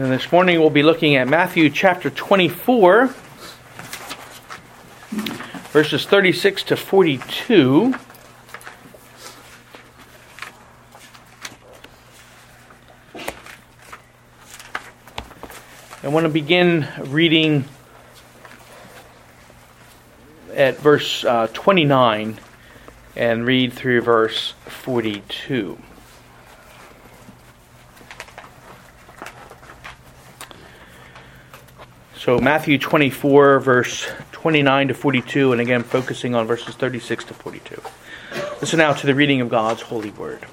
And this morning we'll be looking at Matthew chapter 24, verses 36 to 42. I want to begin reading at verse uh, 29 and read through verse 42. So, Matthew 24, verse 29 to 42, and again focusing on verses 36 to 42. Listen now to the reading of God's holy word.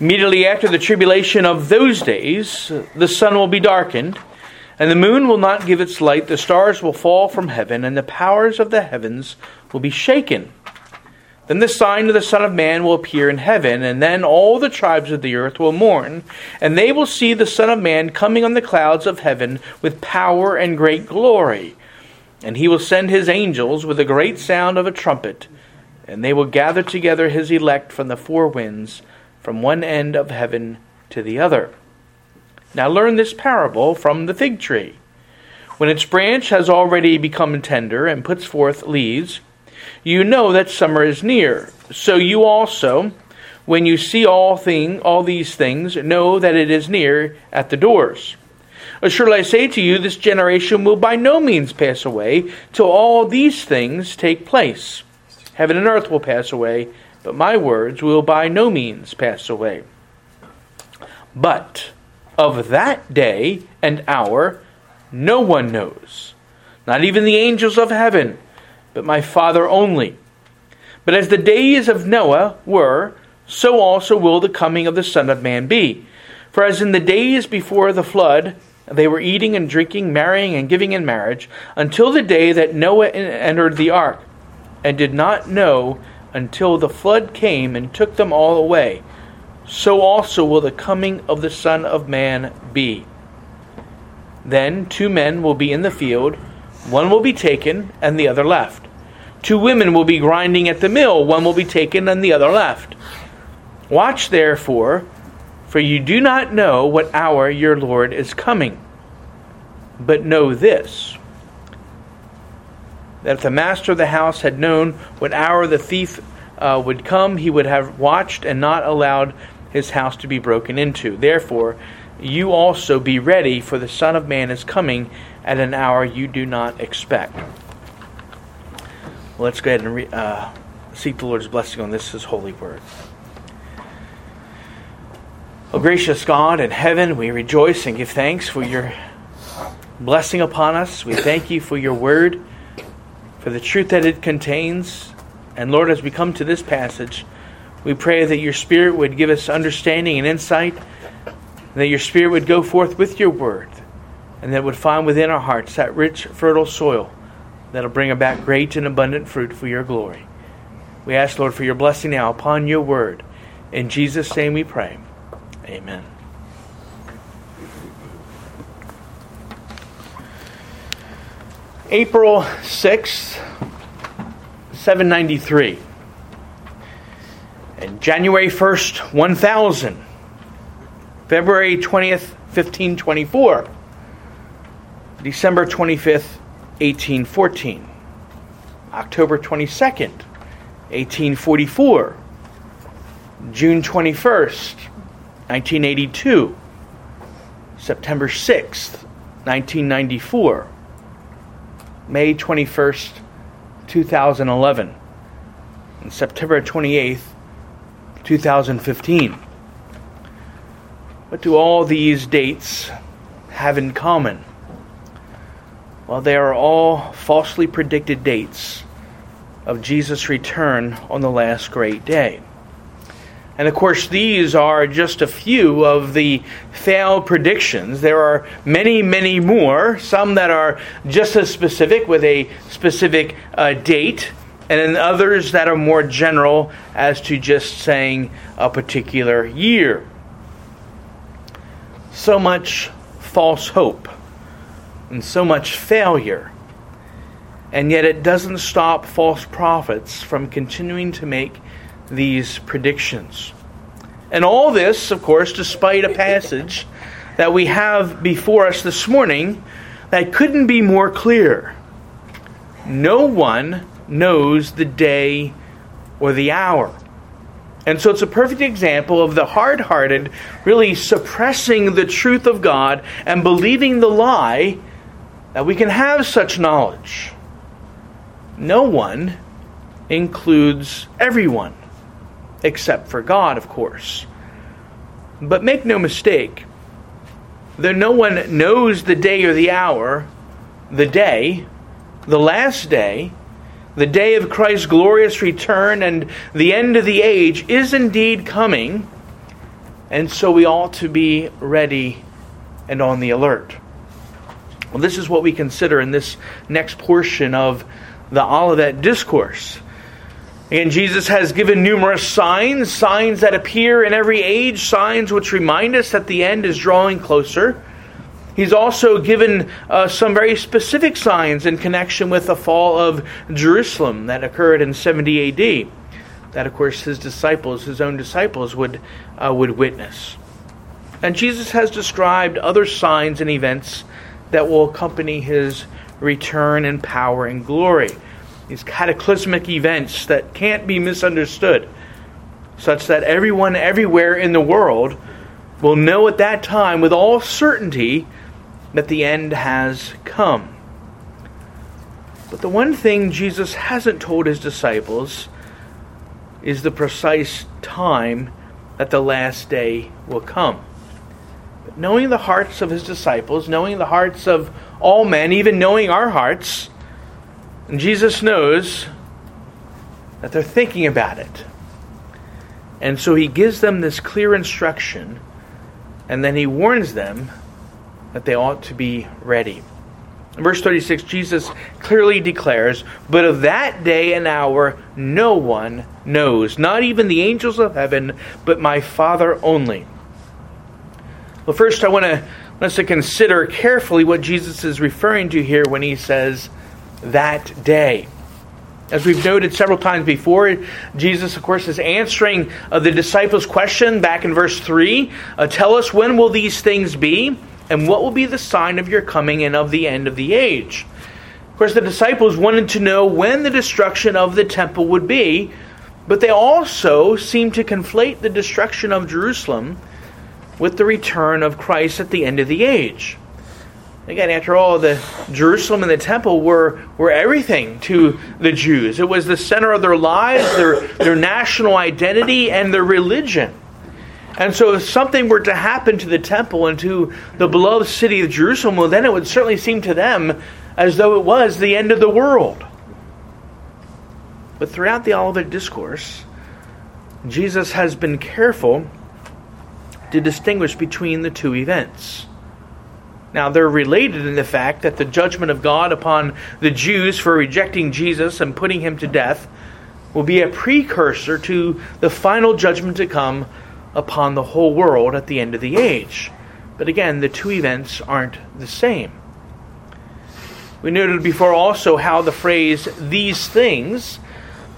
Immediately after the tribulation of those days, the sun will be darkened, and the moon will not give its light, the stars will fall from heaven, and the powers of the heavens will be shaken. Then the sign of the Son of Man will appear in heaven, and then all the tribes of the earth will mourn, and they will see the Son of Man coming on the clouds of heaven with power and great glory. And he will send his angels with a great sound of a trumpet, and they will gather together his elect from the four winds, from one end of heaven to the other. Now learn this parable from the fig tree. When its branch has already become tender and puts forth leaves, you know that summer is near. So you also, when you see all thing, all these things, know that it is near at the doors. Surely I say to you, this generation will by no means pass away till all these things take place. Heaven and earth will pass away, but my words will by no means pass away. But of that day and hour no one knows, not even the angels of heaven but my Father only. But as the days of Noah were, so also will the coming of the Son of Man be. For as in the days before the flood, they were eating and drinking, marrying and giving in marriage, until the day that Noah entered the ark, and did not know until the flood came and took them all away. So also will the coming of the Son of Man be. Then two men will be in the field, one will be taken, and the other left. Two women will be grinding at the mill, one will be taken and the other left. Watch therefore, for you do not know what hour your Lord is coming. But know this that if the master of the house had known what hour the thief uh, would come, he would have watched and not allowed his house to be broken into. Therefore, you also be ready, for the Son of Man is coming at an hour you do not expect. Let's go ahead and re- uh, seek the Lord's blessing on this, His holy word. O gracious God in heaven, we rejoice and give thanks for your blessing upon us. We thank you for your word, for the truth that it contains. And Lord, as we come to this passage, we pray that your Spirit would give us understanding and insight, and that your Spirit would go forth with your word, and that would find within our hearts that rich, fertile soil that'll bring about great and abundant fruit for your glory. We ask, Lord, for your blessing now upon your word. In Jesus' name we pray. Amen. April 6th, 793. And January 1st, 1000. February 20th, 1524. December 25th, 1814. October 22nd, 1844. June 21st, 1982. September 6th, 1994. May 21st, 2011. And September 28th, 2015. What do all these dates have in common? Well, they are all falsely predicted dates of Jesus' return on the last great day. And of course, these are just a few of the failed predictions. There are many, many more, some that are just as specific with a specific uh, date, and then others that are more general as to just saying a particular year. So much false hope and so much failure. And yet, it doesn't stop false prophets from continuing to make these predictions. And all this, of course, despite a passage that we have before us this morning that couldn't be more clear. No one knows the day or the hour. And so it's a perfect example of the hard hearted really suppressing the truth of God and believing the lie that we can have such knowledge. No one includes everyone, except for God, of course. But make no mistake, though no one knows the day or the hour, the day, the last day, the day of Christ's glorious return and the end of the age is indeed coming, and so we ought to be ready and on the alert. Well, this is what we consider in this next portion of the Olivet Discourse. And Jesus has given numerous signs, signs that appear in every age, signs which remind us that the end is drawing closer. He's also given uh, some very specific signs in connection with the fall of Jerusalem that occurred in 70 AD. That, of course, his disciples, his own disciples, would, uh, would witness. And Jesus has described other signs and events that will accompany his return in power and glory. These cataclysmic events that can't be misunderstood, such that everyone everywhere in the world will know at that time with all certainty that the end has come. But the one thing Jesus hasn't told his disciples is the precise time that the last day will come. Knowing the hearts of his disciples, knowing the hearts of all men, even knowing our hearts, Jesus knows that they're thinking about it. And so he gives them this clear instruction, and then he warns them that they ought to be ready. In verse 36, Jesus clearly declares, But of that day and hour no one knows, not even the angels of heaven, but my Father only. Well, first I want, us to consider carefully what Jesus is referring to here when he says, that day. As we've noted several times before, Jesus, of course, is answering uh, the disciples' question back in verse 3 uh, Tell us when will these things be? And what will be the sign of your coming and of the end of the age? Of course, the disciples wanted to know when the destruction of the temple would be, but they also seemed to conflate the destruction of Jerusalem with the return of Christ at the end of the age. Again, after all, the Jerusalem and the temple were, were everything to the Jews. It was the center of their lives, their, their national identity, and their religion. And so, if something were to happen to the temple and to the beloved city of Jerusalem, well, then it would certainly seem to them as though it was the end of the world. But throughout the Olivet Discourse, Jesus has been careful to distinguish between the two events. Now, they're related in the fact that the judgment of God upon the Jews for rejecting Jesus and putting him to death will be a precursor to the final judgment to come upon the whole world at the end of the age. But again, the two events aren't the same. We noted before also how the phrase these things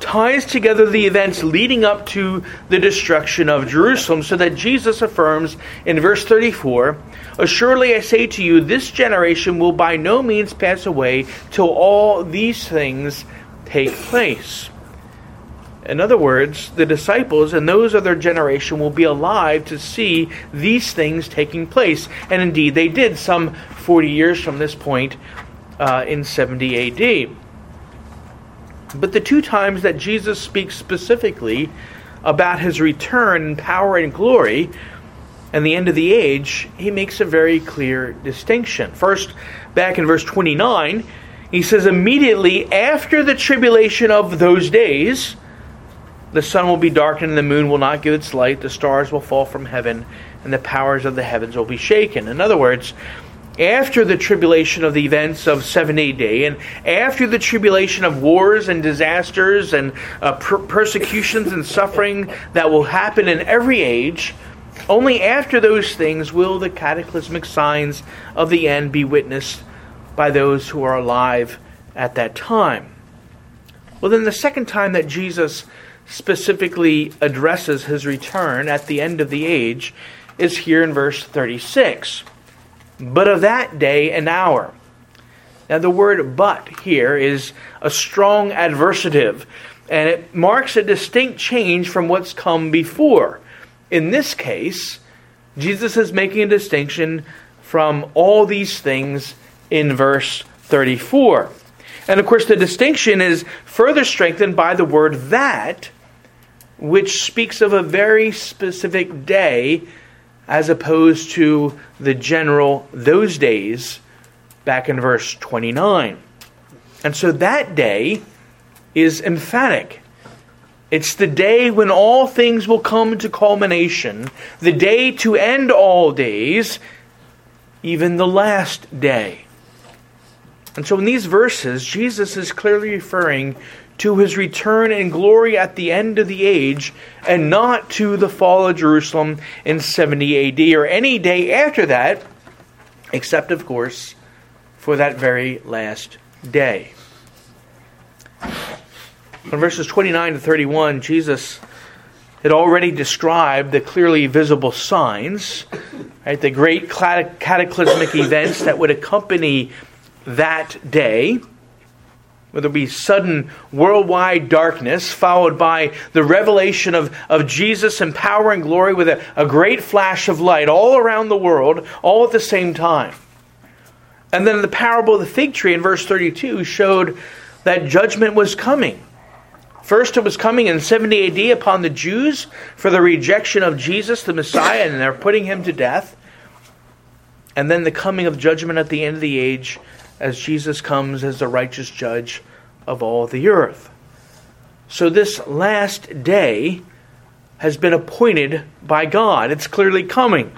ties together the events leading up to the destruction of Jerusalem, so that Jesus affirms in verse 34 Assuredly I say to you, this generation will by no means pass away till all these things take place. In other words, the disciples and those of their generation will be alive to see these things taking place. And indeed, they did some 40 years from this point uh, in 70 AD. But the two times that Jesus speaks specifically about his return in power and glory and the end of the age, he makes a very clear distinction. First, back in verse 29, he says, Immediately after the tribulation of those days, the sun will be darkened, and the moon will not give its light, the stars will fall from heaven, and the powers of the heavens will be shaken. In other words, after the tribulation of the events of 70 AD, and after the tribulation of wars and disasters and uh, per- persecutions and suffering that will happen in every age, only after those things will the cataclysmic signs of the end be witnessed by those who are alive at that time. Well, then, the second time that Jesus specifically addresses his return at the end of the age is here in verse 36. But of that day and hour. Now, the word but here is a strong adversative, and it marks a distinct change from what's come before. In this case, Jesus is making a distinction from all these things in verse 34. And of course, the distinction is further strengthened by the word that, which speaks of a very specific day as opposed to the general those days back in verse 29. And so that day is emphatic. It's the day when all things will come to culmination, the day to end all days, even the last day. And so in these verses, Jesus is clearly referring to his return in glory at the end of the age and not to the fall of Jerusalem in 70 AD or any day after that, except, of course, for that very last day. In verses 29 to 31, Jesus had already described the clearly visible signs, right, the great cataclysmic events that would accompany that day. Where there be sudden worldwide darkness, followed by the revelation of, of Jesus in power and glory with a, a great flash of light all around the world, all at the same time. And then the parable of the fig tree in verse 32 showed that judgment was coming. First, it was coming in 70 AD upon the Jews for the rejection of Jesus, the Messiah, and they're putting him to death. And then the coming of judgment at the end of the age as Jesus comes as the righteous judge of all the earth. So, this last day has been appointed by God. It's clearly coming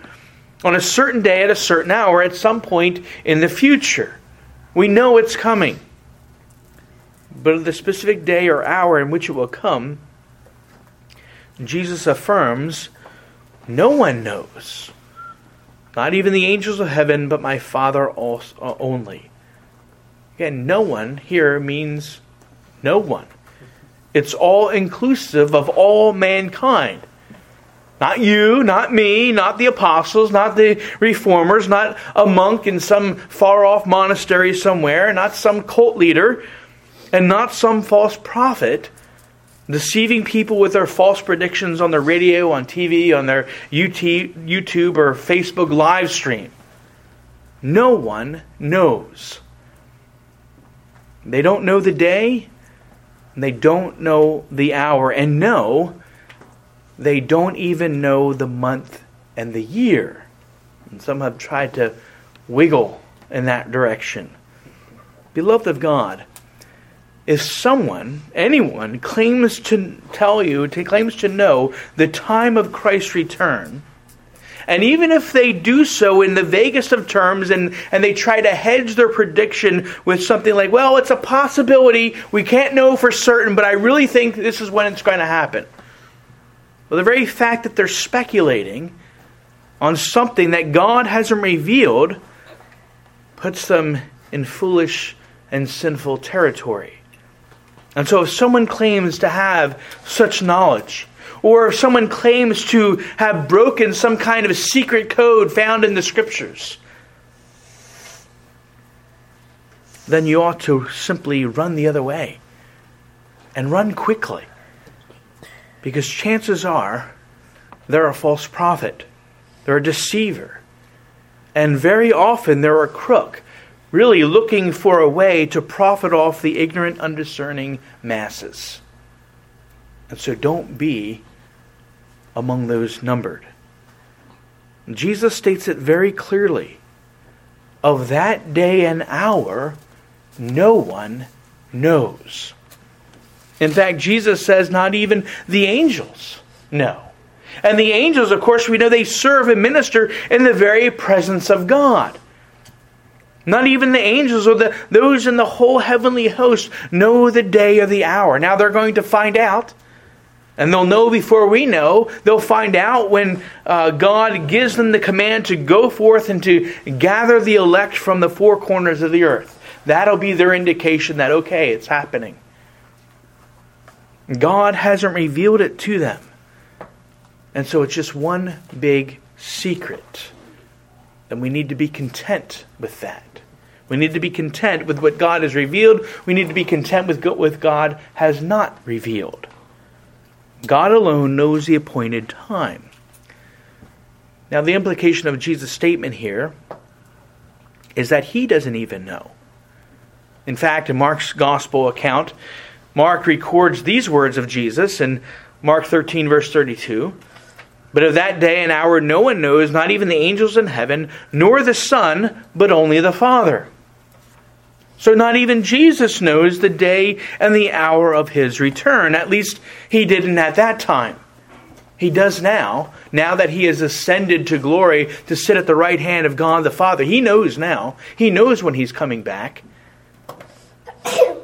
on a certain day at a certain hour at some point in the future. We know it's coming. But the specific day or hour in which it will come, Jesus affirms no one knows. Not even the angels of heaven, but my Father also, only. Again, no one here means no one. It's all inclusive of all mankind. Not you, not me, not the apostles, not the reformers, not a monk in some far off monastery somewhere, not some cult leader, and not some false prophet deceiving people with their false predictions on the radio, on TV, on their YouTube or Facebook live stream. No one knows. They don't know the day, they don't know the hour, and no, they don't even know the month and the year. And some have tried to wiggle in that direction. Beloved of God, if someone, anyone, claims to tell you, to, claims to know the time of Christ's return, and even if they do so in the vaguest of terms and, and they try to hedge their prediction with something like, well, it's a possibility, we can't know for certain, but I really think this is when it's going to happen. Well, the very fact that they're speculating on something that God hasn't revealed puts them in foolish and sinful territory. And so, if someone claims to have such knowledge, or if someone claims to have broken some kind of secret code found in the scriptures, then you ought to simply run the other way and run quickly. Because chances are they're a false prophet, they're a deceiver, and very often they're a crook, really looking for a way to profit off the ignorant, undiscerning masses. And so don't be among those numbered. Jesus states it very clearly. Of that day and hour, no one knows. In fact, Jesus says not even the angels know. And the angels, of course, we know they serve and minister in the very presence of God. Not even the angels or the, those in the whole heavenly host know the day or the hour. Now they're going to find out and they'll know before we know. They'll find out when uh, God gives them the command to go forth and to gather the elect from the four corners of the earth. That'll be their indication that, okay, it's happening. God hasn't revealed it to them. And so it's just one big secret. And we need to be content with that. We need to be content with what God has revealed. We need to be content with what God has not revealed. God alone knows the appointed time. Now, the implication of Jesus' statement here is that he doesn't even know. In fact, in Mark's gospel account, Mark records these words of Jesus in Mark 13, verse 32. But of that day and hour no one knows, not even the angels in heaven, nor the Son, but only the Father. So not even Jesus knows the day and the hour of his return. At least he didn't at that time. He does now, now that he has ascended to glory to sit at the right hand of God the Father. He knows now. He knows when he's coming back.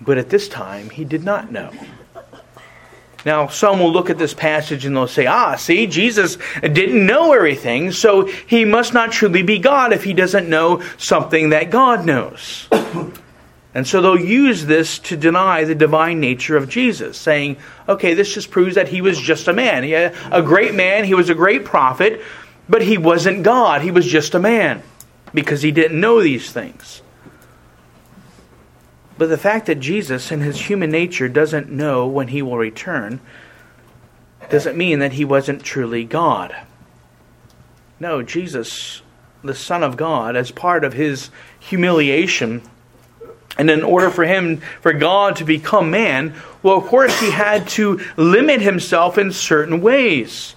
But at this time, he did not know. Now, some will look at this passage and they'll say, ah, see, Jesus didn't know everything, so he must not truly be God if he doesn't know something that God knows. and so they'll use this to deny the divine nature of Jesus, saying, okay, this just proves that he was just a man. He a great man, he was a great prophet, but he wasn't God. He was just a man because he didn't know these things. But the fact that Jesus, in his human nature, doesn't know when he will return doesn't mean that he wasn't truly God. No, Jesus, the Son of God, as part of his humiliation, and in order for him, for God to become man, well, of course, he had to limit himself in certain ways.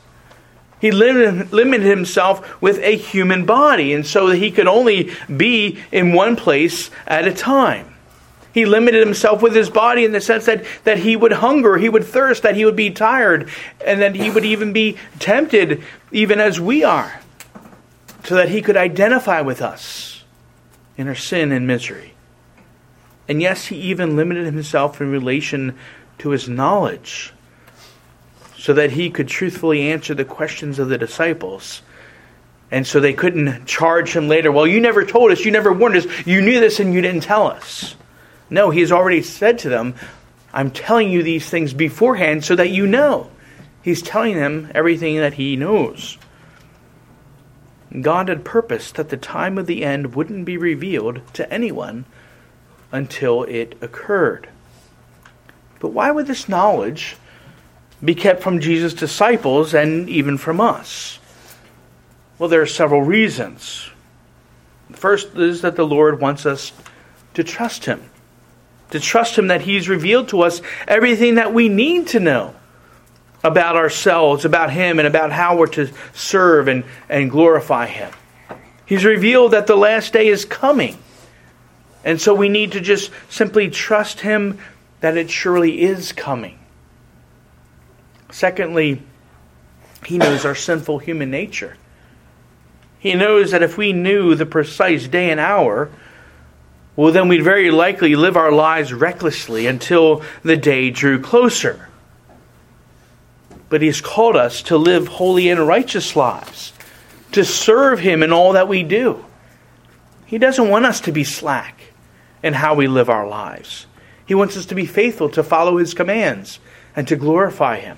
He limited, himself with a human body, and so that he could only be in one place at a time. He limited himself with his body in the sense that, that he would hunger, he would thirst, that he would be tired, and that he would even be tempted, even as we are, so that he could identify with us in our sin and misery. And yes, he even limited himself in relation to his knowledge, so that he could truthfully answer the questions of the disciples. And so they couldn't charge him later. Well, you never told us, you never warned us, you knew this and you didn't tell us. No, he has already said to them, I'm telling you these things beforehand so that you know. He's telling them everything that he knows. God had purposed that the time of the end wouldn't be revealed to anyone until it occurred. But why would this knowledge be kept from Jesus' disciples and even from us? Well, there are several reasons. The first is that the Lord wants us to trust Him to trust Him that He's revealed to us everything that we need to know about ourselves, about Him, and about how we're to serve and, and glorify Him. He's revealed that the last day is coming. And so we need to just simply trust Him that it surely is coming. Secondly, He knows our sinful human nature. He knows that if we knew the precise day and hour, well, then we'd very likely live our lives recklessly until the day drew closer. But He's called us to live holy and righteous lives, to serve Him in all that we do. He doesn't want us to be slack in how we live our lives. He wants us to be faithful, to follow His commands, and to glorify Him.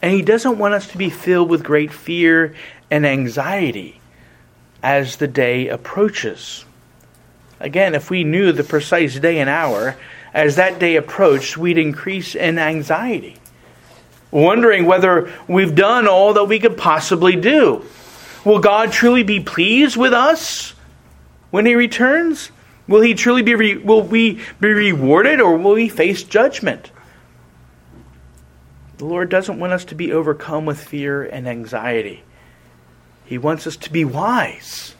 And He doesn't want us to be filled with great fear and anxiety as the day approaches. Again, if we knew the precise day and hour, as that day approached, we'd increase in anxiety, wondering whether we've done all that we could possibly do. Will God truly be pleased with us when He returns? Will He truly be re- will we be rewarded or will we face judgment? The Lord doesn't want us to be overcome with fear and anxiety. He wants us to be wise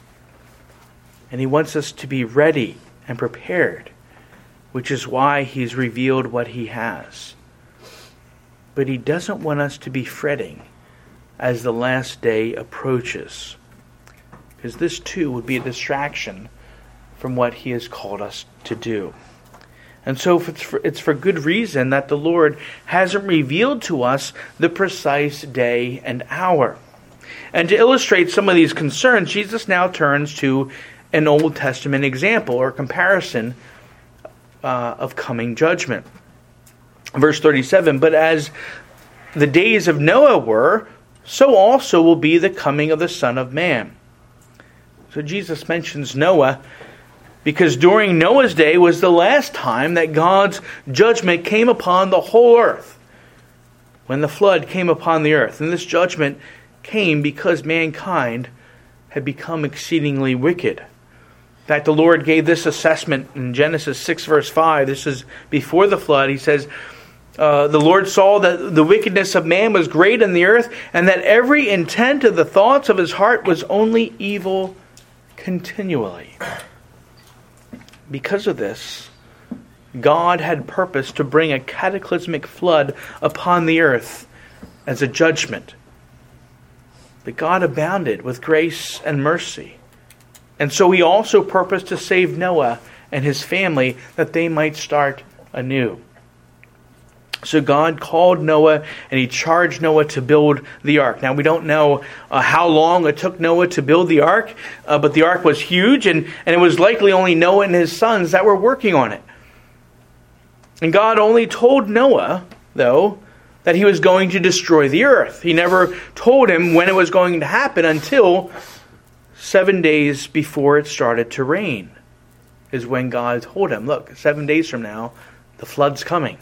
and He wants us to be ready and prepared, which is why He's revealed what He has. But He doesn't want us to be fretting as the last day approaches, because this too would be a distraction from what He has called us to do. And so it's for, it's for, good reason that the Lord hasn't revealed to us the precise day and hour. And to illustrate some of these concerns, Jesus now turns to an Old Testament example or comparison uh, of coming judgment. Verse 37 But as the days of Noah were, so also will be the coming of the Son of Man. So Jesus mentions Noah because during Noah's day was the last time that God's judgment came upon the whole earth. When the flood came upon the earth. And this judgment came because mankind had become exceedingly wicked. Fact, the Lord gave this assessment in Genesis 6, verse 5. This is before the flood. He says, uh, The Lord saw that the wickedness of man was great in the earth, and that every intent of the thoughts of his heart was only evil continually. Because of this, God had purpose to bring a cataclysmic flood upon the earth as a judgment. But God abounded with grace and mercy. And so he also purposed to save Noah and his family that they might start anew. So God called Noah and he charged Noah to build the ark. Now we don't know uh, how long it took Noah to build the ark, uh, but the ark was huge and, and it was likely only Noah and his sons that were working on it. And God only told Noah, though, that he was going to destroy the earth. He never told him when it was going to happen until seven days before it started to rain, is when God told him, Look, seven days from now, the flood's coming.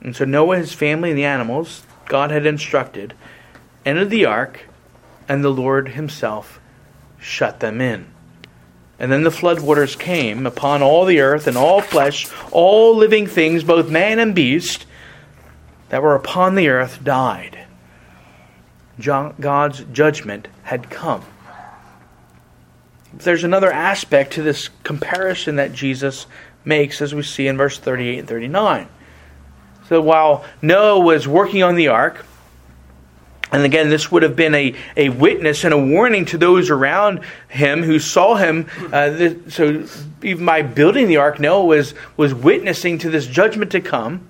And so Noah, his family, and the animals God had instructed entered the ark, and the Lord himself shut them in. And then the flood waters came upon all the earth and all flesh, all living things, both man and beast, that were upon the earth died. God's judgment had come. There's another aspect to this comparison that Jesus makes, as we see in verse 38 and 39. So while Noah was working on the ark, and again, this would have been a, a witness and a warning to those around him who saw him. Uh, the, so even by building the ark, Noah was, was witnessing to this judgment to come.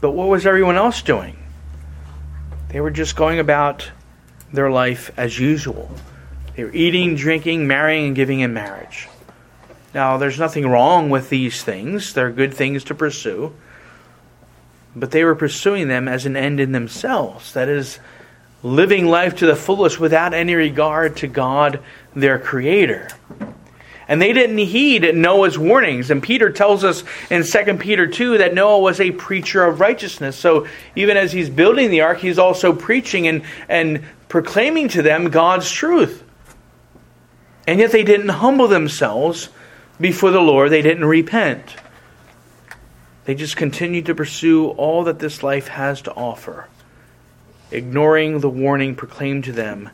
But what was everyone else doing? They were just going about their life as usual. They were eating, drinking, marrying, and giving in marriage. Now, there's nothing wrong with these things, they're good things to pursue. But they were pursuing them as an end in themselves. That is, living life to the fullest without any regard to God, their Creator. And they didn't heed Noah's warnings. And Peter tells us in 2 Peter 2 that Noah was a preacher of righteousness. So even as he's building the ark, he's also preaching and, and proclaiming to them God's truth. And yet they didn't humble themselves before the Lord, they didn't repent. They just continued to pursue all that this life has to offer, ignoring the warning proclaimed to them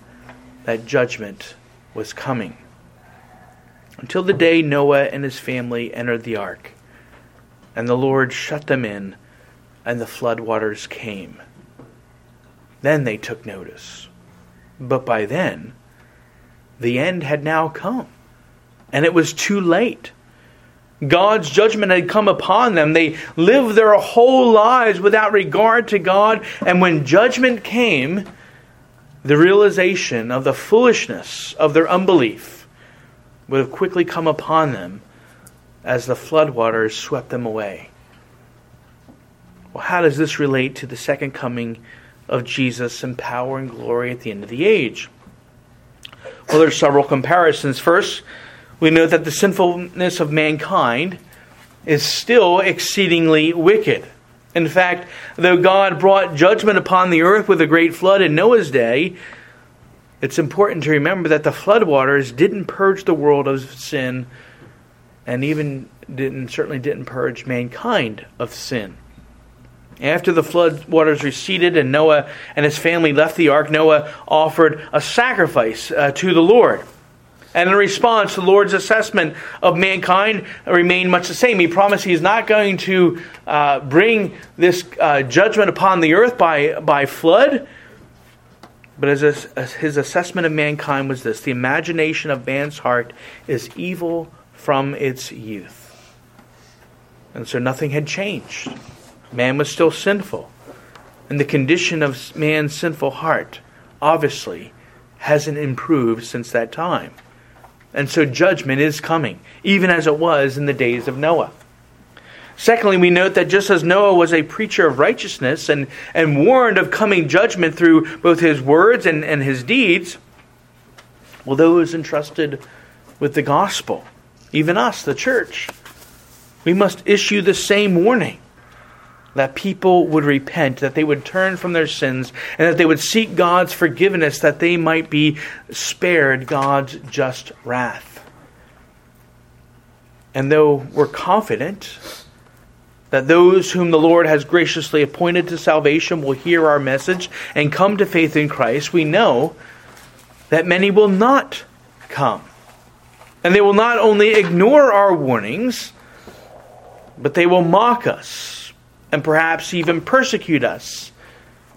that judgment was coming. Until the day Noah and his family entered the ark, and the Lord shut them in, and the flood waters came. Then they took notice. But by then, the end had now come, and it was too late. God's judgment had come upon them. They lived their whole lives without regard to God. And when judgment came, the realization of the foolishness of their unbelief would have quickly come upon them as the floodwaters swept them away. Well, how does this relate to the second coming of Jesus in power and glory at the end of the age? Well, there's several comparisons. First, we know that the sinfulness of mankind is still exceedingly wicked. In fact, though God brought judgment upon the earth with a great flood in Noah's day, it's important to remember that the floodwaters didn't purge the world of sin and even didn't certainly didn't purge mankind of sin. After the flood waters receded and Noah and his family left the ark, Noah offered a sacrifice uh, to the Lord. And in response, the Lord's assessment of mankind remained much the same. He promised He's not going to uh, bring this uh, judgment upon the earth by, by flood. But as, as his assessment of mankind was this the imagination of man's heart is evil from its youth. And so nothing had changed. Man was still sinful. And the condition of man's sinful heart, obviously, hasn't improved since that time. And so judgment is coming, even as it was in the days of Noah. Secondly, we note that just as Noah was a preacher of righteousness and, and warned of coming judgment through both his words and, and his deeds, well, those entrusted with the gospel, even us, the church, we must issue the same warning that people would repent, that they would turn from their sins, and that they would seek God's forgiveness, that they might be spared God's just wrath. And though we're confident that those whom the Lord has graciously appointed to salvation will hear our message and come to faith in Christ, we know that many will not come. And they will not only ignore our warnings, but they will mock us and perhaps even persecute us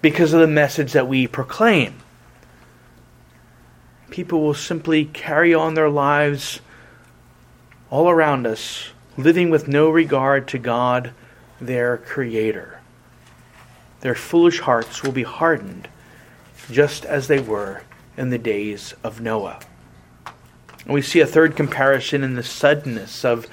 because of the message that we proclaim. People will simply carry on their lives all around us, living with no regard to God, their Creator. Their foolish hearts will be hardened just as they were in the days of Noah. And we see a third comparison in the suddenness of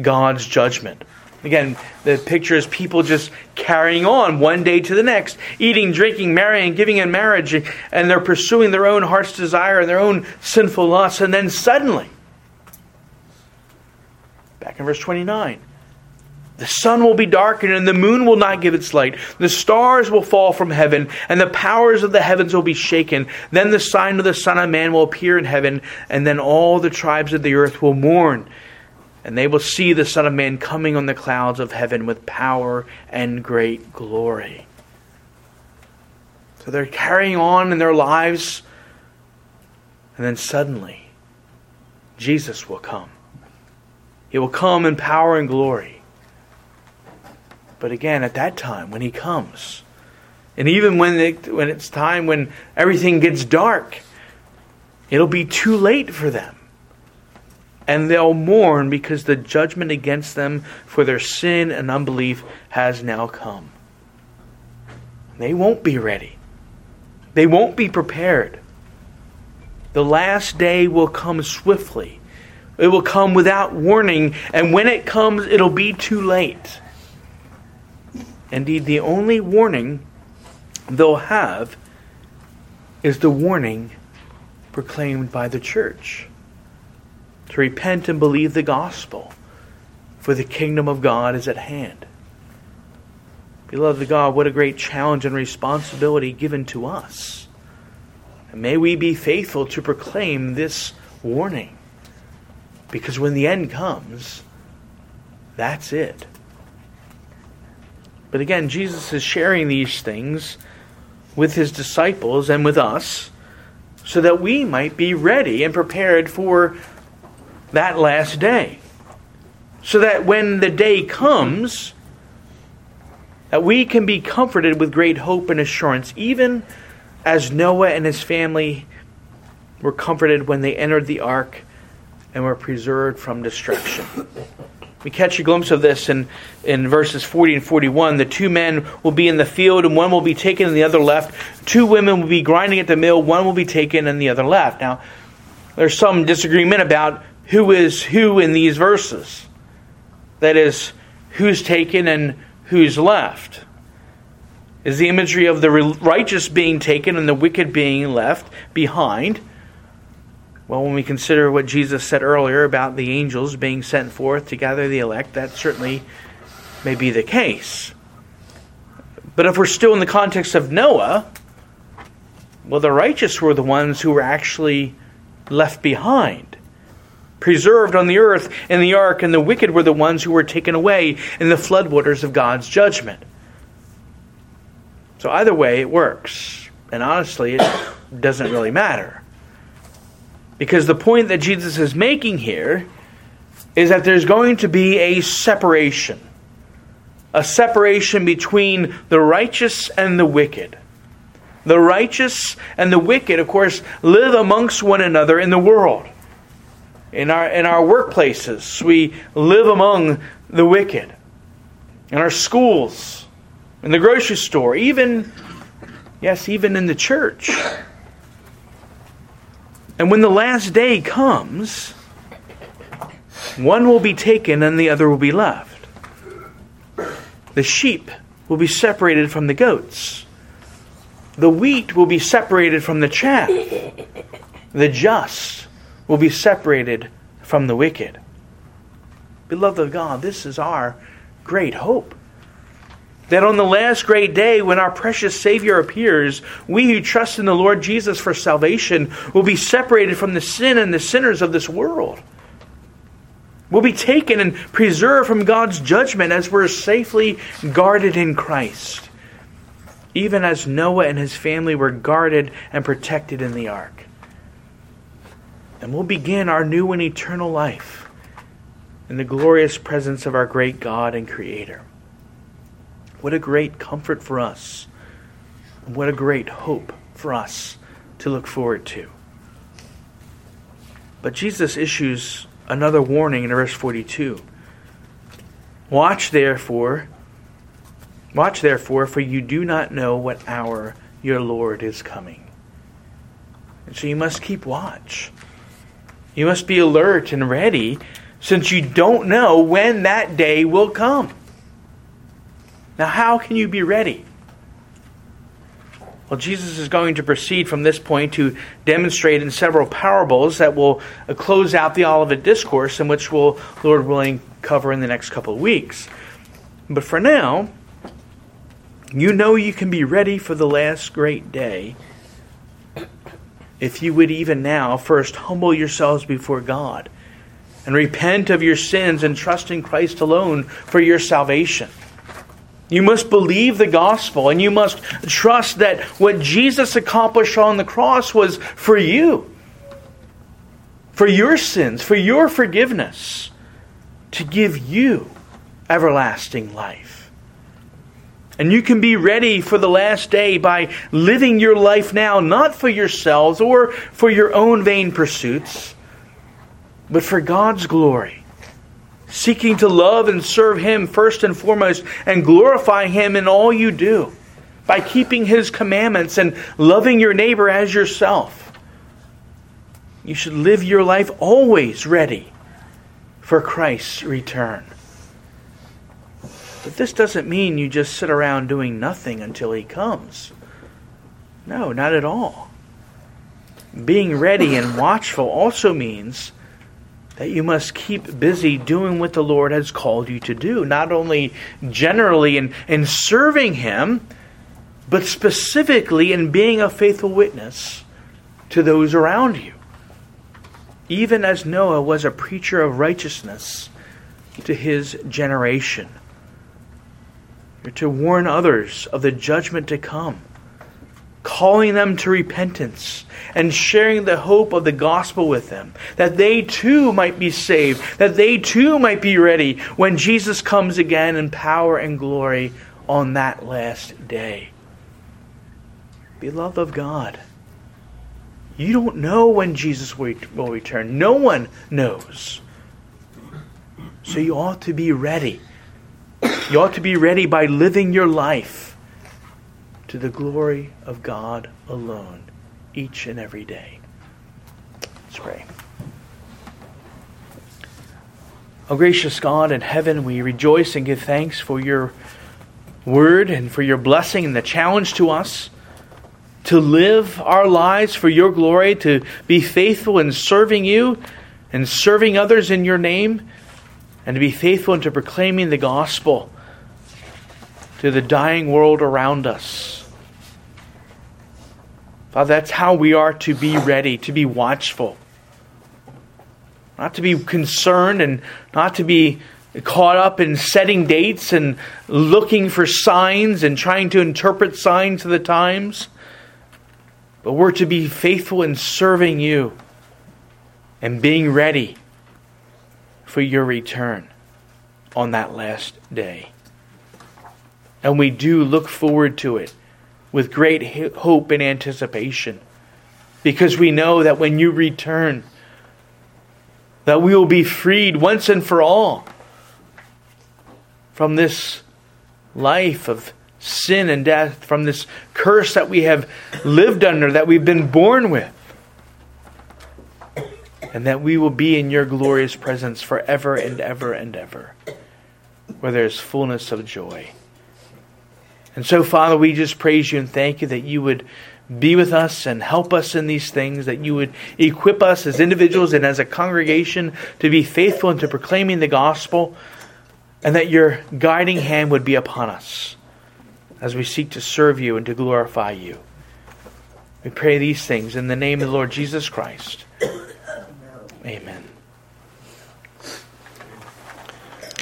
God's judgment. Again, the picture is people just carrying on one day to the next, eating, drinking, marrying, giving in marriage, and they're pursuing their own heart's desire and their own sinful lusts. And then suddenly, back in verse 29, the sun will be darkened, and the moon will not give its light. The stars will fall from heaven, and the powers of the heavens will be shaken. Then the sign of the Son of Man will appear in heaven, and then all the tribes of the earth will mourn. And they will see the Son of Man coming on the clouds of heaven with power and great glory. So they're carrying on in their lives, and then suddenly, Jesus will come. He will come in power and glory. But again, at that time, when He comes, and even when, it, when it's time when everything gets dark, it'll be too late for them. And they'll mourn because the judgment against them for their sin and unbelief has now come. They won't be ready. They won't be prepared. The last day will come swiftly. It will come without warning, and when it comes, it'll be too late. Indeed, the only warning they'll have is the warning proclaimed by the church to repent and believe the gospel, for the kingdom of God is at hand. Beloved God, what a great challenge and responsibility given to us. And may we be faithful to proclaim this warning, because when the end comes, that's it. But again, Jesus is sharing these things with his disciples and with us so that we might be ready and prepared for that last day. So that when the day comes, that we can be comforted with great hope and assurance, even as Noah and his family were comforted when they entered the ark and were preserved from destruction. We catch a glimpse of this in, in verses 40 and 41. The two men will be in the field, and one will be taken and the other left. Two women will be grinding at the mill, one will be taken and the other left. Now, there's some disagreement about who is who in these verses. That is, who's taken and who's left. Is the imagery of the righteous being taken and the wicked being left behind? Well, when we consider what Jesus said earlier about the angels being sent forth to gather the elect, that certainly may be the case. But if we're still in the context of Noah, well, the righteous were the ones who were actually left behind, preserved on the earth in the ark, and the wicked were the ones who were taken away in the floodwaters of God's judgment. So either way, it works. And honestly, it doesn't really matter. Because the point that Jesus is making here is that there's going to be a separation. A separation between the righteous and the wicked. The righteous and the wicked, of course, live amongst one another in the world. In our, in our workplaces, we live among the wicked. In our schools, in the grocery store, even, yes, even in the church. And when the last day comes, one will be taken and the other will be left. The sheep will be separated from the goats. The wheat will be separated from the chaff. The just will be separated from the wicked. Beloved of God, this is our great hope. That on the last great day, when our precious Savior appears, we who trust in the Lord Jesus for salvation will be separated from the sin and the sinners of this world. We'll be taken and preserved from God's judgment as we're safely guarded in Christ even as Noah and his family were guarded and protected in the ark. And we'll begin our new and eternal life in the glorious presence of our great God and Creator. What a great comfort for us. And what a great hope for us to look forward to. But Jesus issues another warning in verse 42. Watch therefore Watch therefore, for you do not know what hour your Lord is coming. And so you must keep watch. You must be alert and ready, since you don't know when that day will come. Now, how can you be ready? Well, Jesus is going to proceed from this point to demonstrate in several parables that will uh, close out the Olivet Discourse, and which we'll, Lord willing, cover in the next couple of weeks. But for now, you know you can be ready for the last great day if you would even now first humble yourselves before God and repent of your sins and trust in Christ alone for your salvation. You must believe the gospel and you must trust that what Jesus accomplished on the cross was for you, for your sins, for your forgiveness, to give you everlasting life. And you can be ready for the last day by living your life now, not for yourselves or for your own vain pursuits, but for God's glory. Seeking to love and serve Him first and foremost and glorify Him in all you do by keeping His commandments and loving your neighbor as yourself. You should live your life always ready for Christ's return. But this doesn't mean you just sit around doing nothing until he comes. No, not at all. Being ready and watchful also means that you must keep busy doing what the Lord has called you to do, not only generally in, in serving Him, but specifically in being a faithful witness to those around you. Even as Noah was a preacher of righteousness to his generation to warn others of the judgment to come, calling them to repentance, and sharing the hope of the gospel with them, that they too might be saved, that they too might be ready when Jesus comes again in power and glory on that last day. Beloved of God, you don't know when Jesus will return. No one knows. So you ought to be ready you ought to be ready by living your life to the glory of God alone each and every day. Let's pray. O gracious God in heaven, we rejoice and give thanks for your word and for your blessing and the challenge to us to live our lives for your glory, to be faithful in serving you and serving others in your name, and to be faithful into proclaiming the gospel to the dying world around us. Father, that's how we are to be ready, to be watchful. Not to be concerned and not to be caught up in setting dates and looking for signs and trying to interpret signs of the times. But we're to be faithful in serving you and being ready for your return on that last day. And we do look forward to it with great hope and anticipation. Because we know that when you return, that we will be freed once and for all from this life of sin and death, from this curse that we have lived under, that we've been born with, and that we will be in your glorious presence forever and ever and ever, where there is fullness of joy. And so, Father, we just praise you and thank you that you would be with us and help us in these things, that you would equip us as individuals and as a congregation to be faithful into proclaiming the gospel, and that your guiding hand would be upon us as we seek to serve you and to glorify you. We pray these things in the name of the Lord Jesus Christ. Amen.